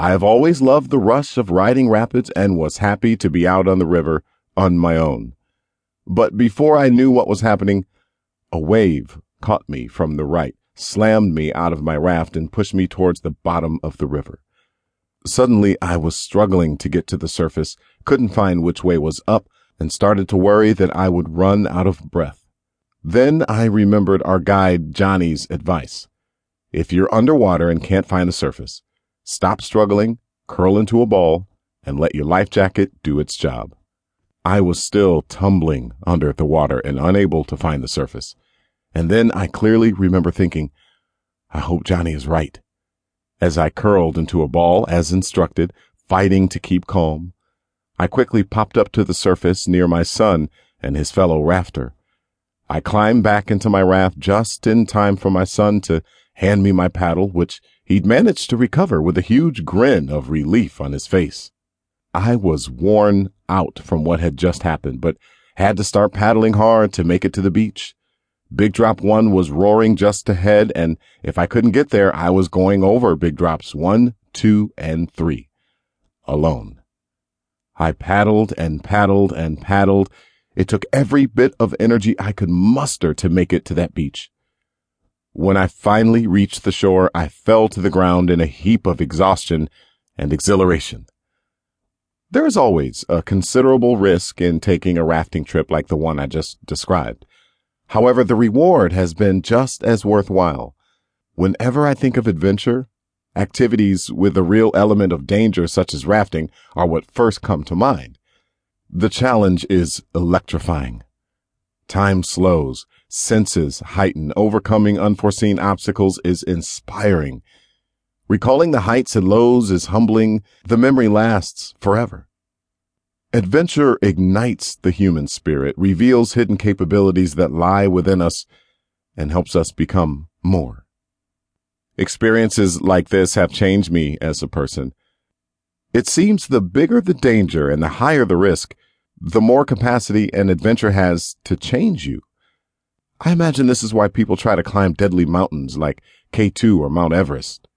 I have always loved the rush of riding rapids and was happy to be out on the river on my own. But before I knew what was happening, a wave caught me from the right, slammed me out of my raft, and pushed me towards the bottom of the river. Suddenly, I was struggling to get to the surface, couldn't find which way was up, and started to worry that I would run out of breath. Then I remembered our guide Johnny's advice. If you're underwater and can't find the surface, stop struggling, curl into a ball, and let your life jacket do its job. I was still tumbling under the water and unable to find the surface. And then I clearly remember thinking, I hope Johnny is right. As I curled into a ball as instructed, fighting to keep calm, I quickly popped up to the surface near my son and his fellow rafter. I climbed back into my raft just in time for my son to hand me my paddle, which he'd managed to recover with a huge grin of relief on his face. I was worn out from what had just happened, but had to start paddling hard to make it to the beach. Big Drop 1 was roaring just ahead, and if I couldn't get there, I was going over Big Drops 1, 2, and 3. Alone. I paddled and paddled and paddled. It took every bit of energy I could muster to make it to that beach. When I finally reached the shore, I fell to the ground in a heap of exhaustion and exhilaration. There is always a considerable risk in taking a rafting trip like the one I just described. However, the reward has been just as worthwhile. Whenever I think of adventure, activities with a real element of danger such as rafting are what first come to mind. The challenge is electrifying. Time slows, senses heighten, overcoming unforeseen obstacles is inspiring Recalling the heights and lows is humbling. The memory lasts forever. Adventure ignites the human spirit, reveals hidden capabilities that lie within us, and helps us become more. Experiences like this have changed me as a person. It seems the bigger the danger and the higher the risk, the more capacity an adventure has to change you. I imagine this is why people try to climb deadly mountains like K2 or Mount Everest.